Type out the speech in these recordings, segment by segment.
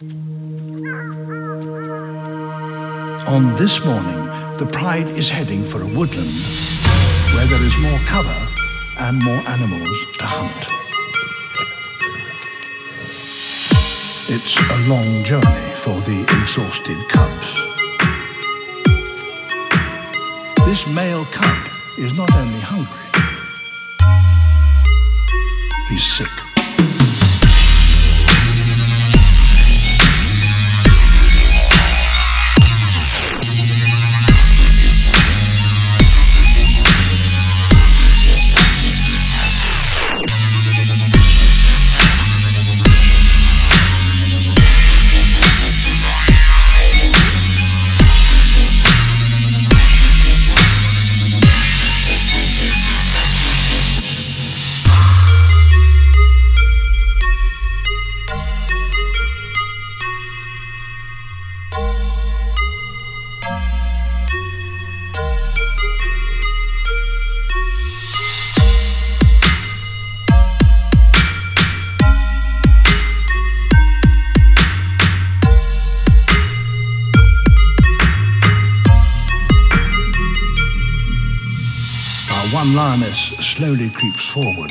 On this morning, the Pride is heading for a woodland where there is more cover and more animals to hunt. It's a long journey for the exhausted cubs. This male cub is not only hungry, he's sick. Lioness slowly creeps forward.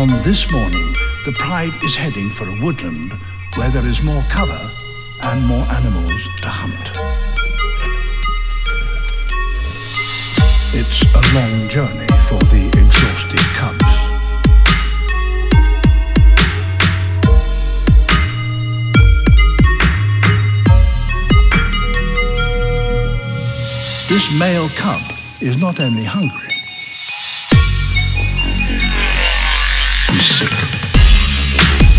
On this morning, the Pride is heading for a woodland where there is more cover and more animals to hunt. It's a long journey for the exhausted cubs. This male cub is not only hungry, Sick.